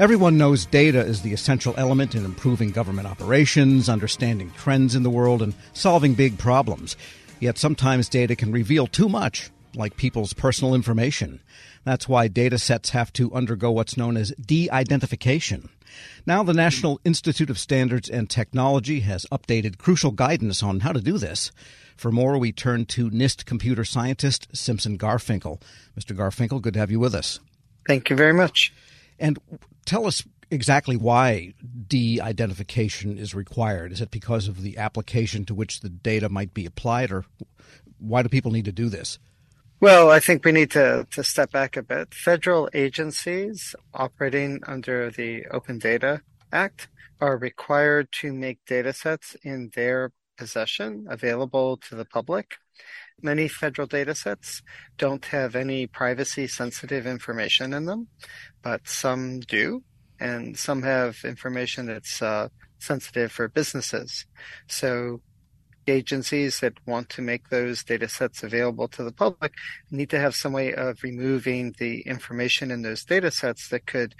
Everyone knows data is the essential element in improving government operations, understanding trends in the world, and solving big problems. Yet sometimes data can reveal too much, like people's personal information. That's why data sets have to undergo what's known as de identification. Now, the National Institute of Standards and Technology has updated crucial guidance on how to do this. For more, we turn to NIST computer scientist Simson Garfinkel. Mr. Garfinkel, good to have you with us. Thank you very much. And tell us exactly why de identification is required. Is it because of the application to which the data might be applied, or why do people need to do this? Well, I think we need to, to step back a bit. Federal agencies operating under the Open Data Act are required to make data sets in their possession available to the public. Many federal data sets don't have any privacy sensitive information in them, but some do, and some have information that's uh, sensitive for businesses. So agencies that want to make those data sets available to the public need to have some way of removing the information in those data sets that could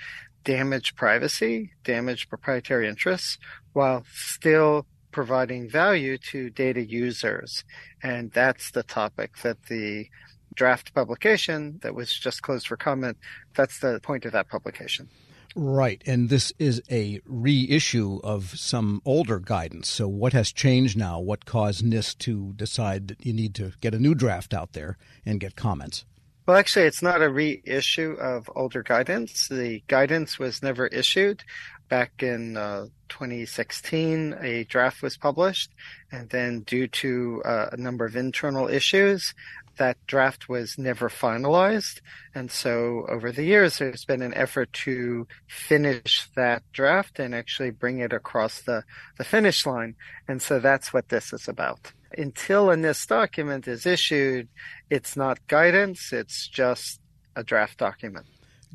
damage privacy, damage proprietary interests, while still providing value to data users. And that's the topic that the draft publication that was just closed for comment, that's the point of that publication. Right. And this is a reissue of some older guidance. So, what has changed now? What caused NIST to decide that you need to get a new draft out there and get comments? Well, actually, it's not a reissue of older guidance. The guidance was never issued. Back in uh, 2016, a draft was published, and then due to uh, a number of internal issues, that draft was never finalized. And so over the years, there's been an effort to finish that draft and actually bring it across the, the finish line. And so that's what this is about. Until a NIST document is issued, it's not guidance, it's just a draft document.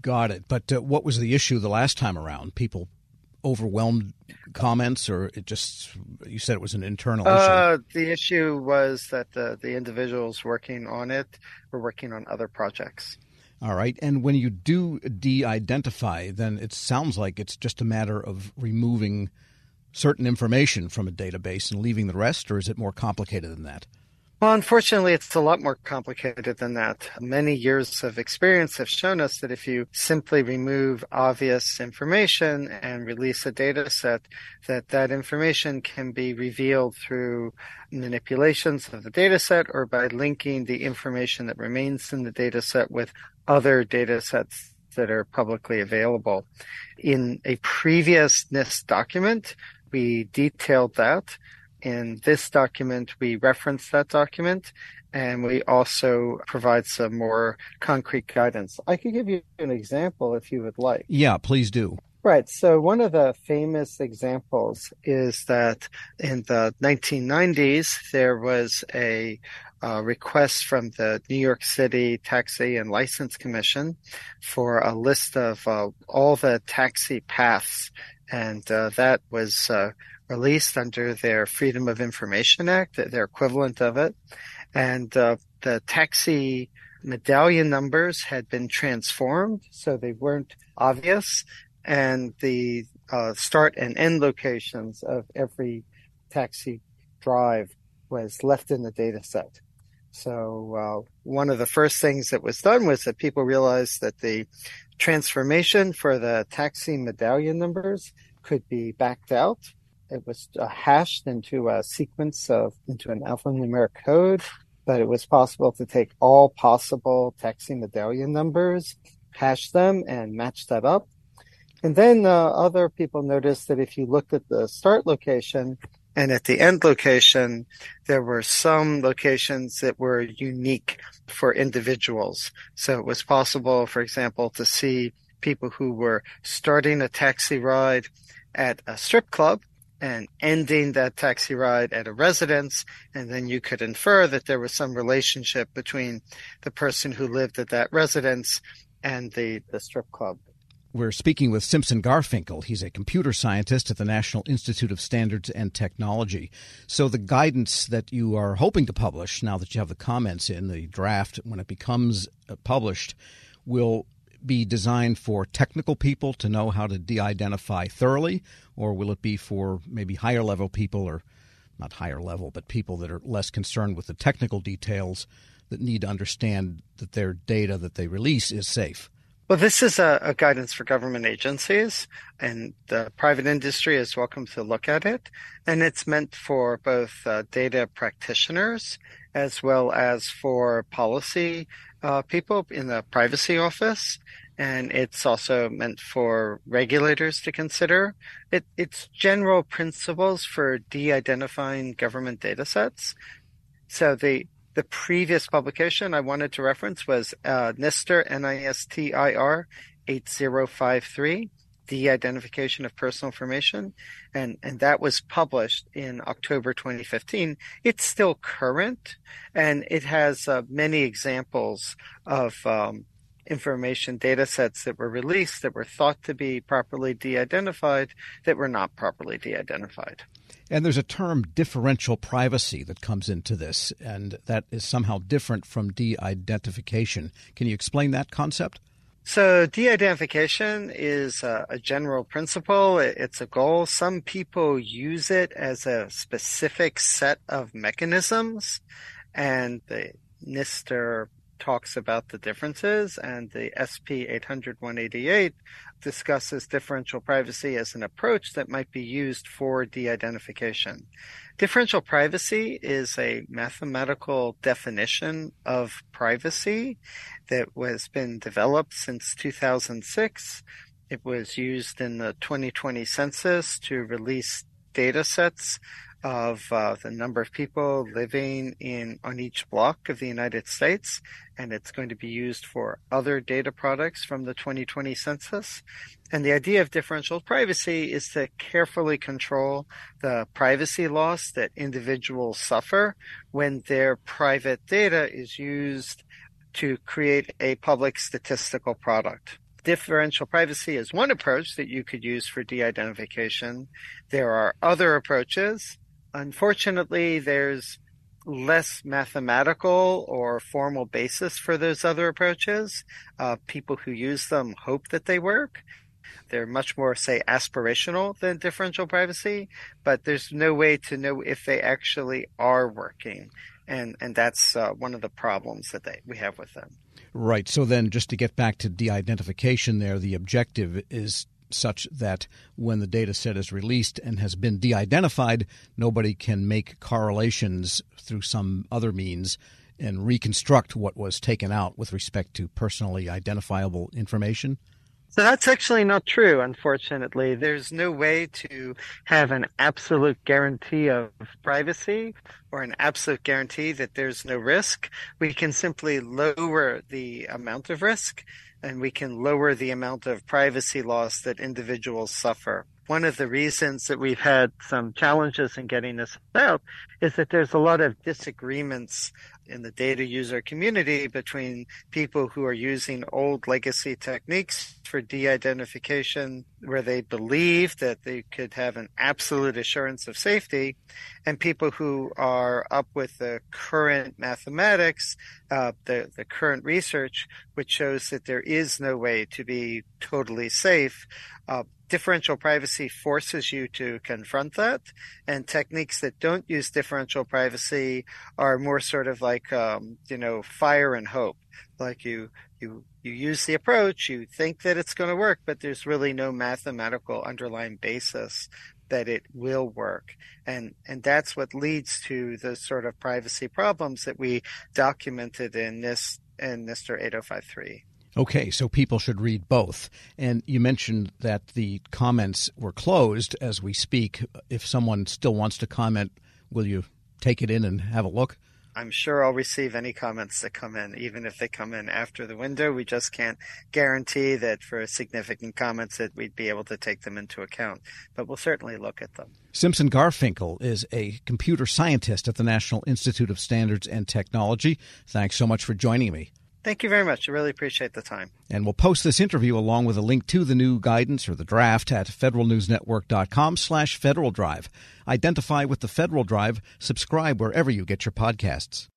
Got it. But uh, what was the issue the last time around? People overwhelmed comments, or it just you said it was an internal uh, issue? The issue was that the the individuals working on it were working on other projects. All right, and when you do de-identify, then it sounds like it's just a matter of removing certain information from a database and leaving the rest, or is it more complicated than that? Well, unfortunately, it's a lot more complicated than that. Many years of experience have shown us that if you simply remove obvious information and release a data set, that that information can be revealed through manipulations of the data set or by linking the information that remains in the data set with other data sets that are publicly available. In a previous NIST document, we detailed that in this document, we reference that document and we also provide some more concrete guidance. I could give you an example if you would like. Yeah, please do. Right. So one of the famous examples is that in the 1990s, there was a uh, request from the New York City Taxi and License Commission for a list of uh, all the taxi paths. And uh, that was uh, released under their Freedom of Information Act, their equivalent of it. And uh, the taxi medallion numbers had been transformed so they weren't obvious. And the uh, start and end locations of every taxi drive was left in the data set. So uh, one of the first things that was done was that people realized that the transformation for the taxi medallion numbers could be backed out it was hashed into a sequence of into an alphanumeric code, but it was possible to take all possible taxi medallion numbers, hash them, and match that up. And then uh, other people noticed that if you looked at the start location and at the end location, there were some locations that were unique for individuals. So it was possible, for example, to see people who were starting a taxi ride at a strip club and ending that taxi ride at a residence. And then you could infer that there was some relationship between the person who lived at that residence and the, the strip club. We're speaking with Simson Garfinkel. He's a computer scientist at the National Institute of Standards and Technology. So, the guidance that you are hoping to publish, now that you have the comments in the draft, when it becomes uh, published, will be designed for technical people to know how to de identify thoroughly, or will it be for maybe higher level people, or not higher level, but people that are less concerned with the technical details that need to understand that their data that they release is safe? Well, this is a, a, guidance for government agencies, and the private industry is welcome to look at it. And it's meant for both uh, data practitioners as well as for policy uh, people in the privacy office. And it's also meant for regulators to consider. It, it's general principles for de identifying government data sets. So the the previous publication I wanted to reference was uh, NISTIR, N-I-S-T-I-R 8053, De-Identification of Personal Information, and, and that was published in October 2015. It's still current, and it has uh, many examples of um, information data sets that were released that were thought to be properly de-identified that were not properly de-identified. And there's a term differential privacy that comes into this, and that is somehow different from de identification. Can you explain that concept? So, de identification is a, a, general principle, it's a goal. Some people use it as a specific set of mechanisms, and the NISTIR talks about the differences, and the SP 800 188 discusses differential privacy as an approach that might be used for de identification. Differential privacy is a mathematical definition of privacy that has been developed since 2006. It was used in the 2020 census to release data sets of uh, the number of people living in on each block of the United States, and it's going to be used for other data products from the 2020 census. And the idea of differential privacy is to carefully control the privacy loss that individuals suffer when their private data is used to create a public statistical product differential privacy is one approach that you could use for de identification. There are other approaches Unfortunately, there's less mathematical or formal basis for those other approaches. Uh, people who use them hope that they work. They're much more, say, aspirational than differential privacy, but there's no way to know if they actually are working. And, and that's uh, one of the problems that they, we have with them. Right. So then, just to get back to de identification, there, the objective is such that when the data set is released and has been de identified, nobody can make correlations through some other means and reconstruct what was taken out with respect to personally identifiable information? So that's actually not true, unfortunately. There's no way to have an absolute guarantee of privacy or an absolute guarantee that there's no risk. We can simply lower the amount of risk and we can lower the amount of privacy loss that individuals suffer. One of the reasons that we've had some challenges in getting this out is that there's a lot of disagreements in the data user community between people who are using old legacy techniques for de-identification where they believe that they could have an absolute assurance of safety and people who are up with the current mathematics uh, the, the current research which shows that there is no way to be totally safe uh, differential privacy forces you to confront that, and techniques that don't use differential privacy are more sort of like um, you know fire and hope. Like you you you use the approach, you think that it's going to work, but there's really no mathematical underlying basis that it will work. And, and that's what leads to the sort of privacy problems that we documented in this, in NISTIR 8053. Okay, so people should read both. And you mentioned that the comments were closed as we speak. If someone still wants to comment, will you take it in and have a look? I'm sure I'll receive any comments that come in, even if they come in after the window. We just can't guarantee that for significant comments that we'd be able to take them into account, but we'll certainly look at them. Simson Garfinkel is a computer scientist at the National Institute of Standards and Technology. Thanks so much for joining me. Thank you very much. I really appreciate the time. And we'll post this interview along with a link to the new guidance or the draft at federalnewsnetwork.com slash Federal Drive. Identify with the Federal Drive. Subscribe wherever you get your podcasts.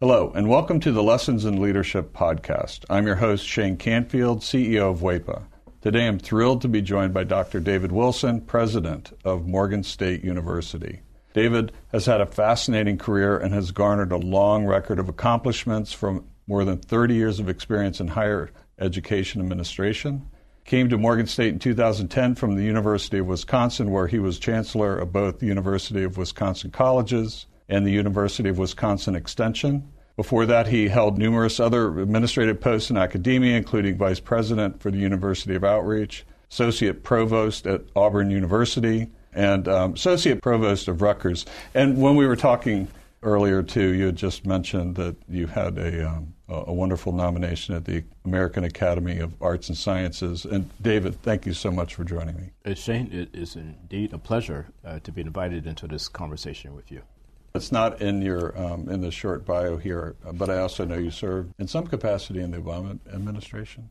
Hello, and welcome to the Lessons in Leadership podcast. I'm your host, Shane Canfield, CEO of WEPA. Today I'm thrilled to be joined by Dr. David Wilson, president of Morgan State University. David has had a fascinating career and has garnered a long record of accomplishments from more than 30 years of experience in higher education administration. Came to Morgan State in 2010 from the University of Wisconsin, where he was chancellor of both the University of Wisconsin Colleges and the University of Wisconsin Extension. Before that, he held numerous other administrative posts in academia, including vice president for the University of Outreach, associate provost at Auburn University, and um, associate provost of Rutgers. And when we were talking earlier, too, you had just mentioned that you had a, um, a wonderful nomination at the American Academy of Arts and Sciences. And David, thank you so much for joining me. Uh, Shane, it is indeed a pleasure uh, to be invited into this conversation with you. It's not in your um, in the short bio here, but I also know you served in some capacity in the Obama administration.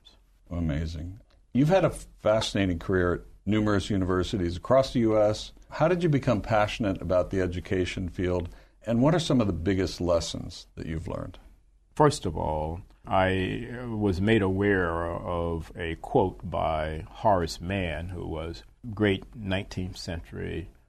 Amazing. You've had a fascinating career at numerous universities across the U.S. How did you become passionate about the education field, and what are some of the biggest lessons that you've learned? First of all, I was made aware of a quote by Horace Mann, who was great 19th century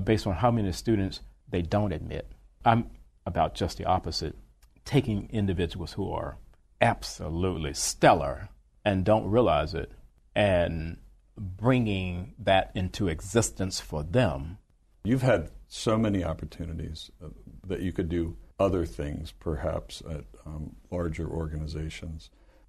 based on how many students they don't admit. I'm about just the opposite, taking individuals who are absolutely stellar and don't realize it and bringing that into existence for them You've had so many opportunities uh, that you could do other things, perhaps at um, larger organizations.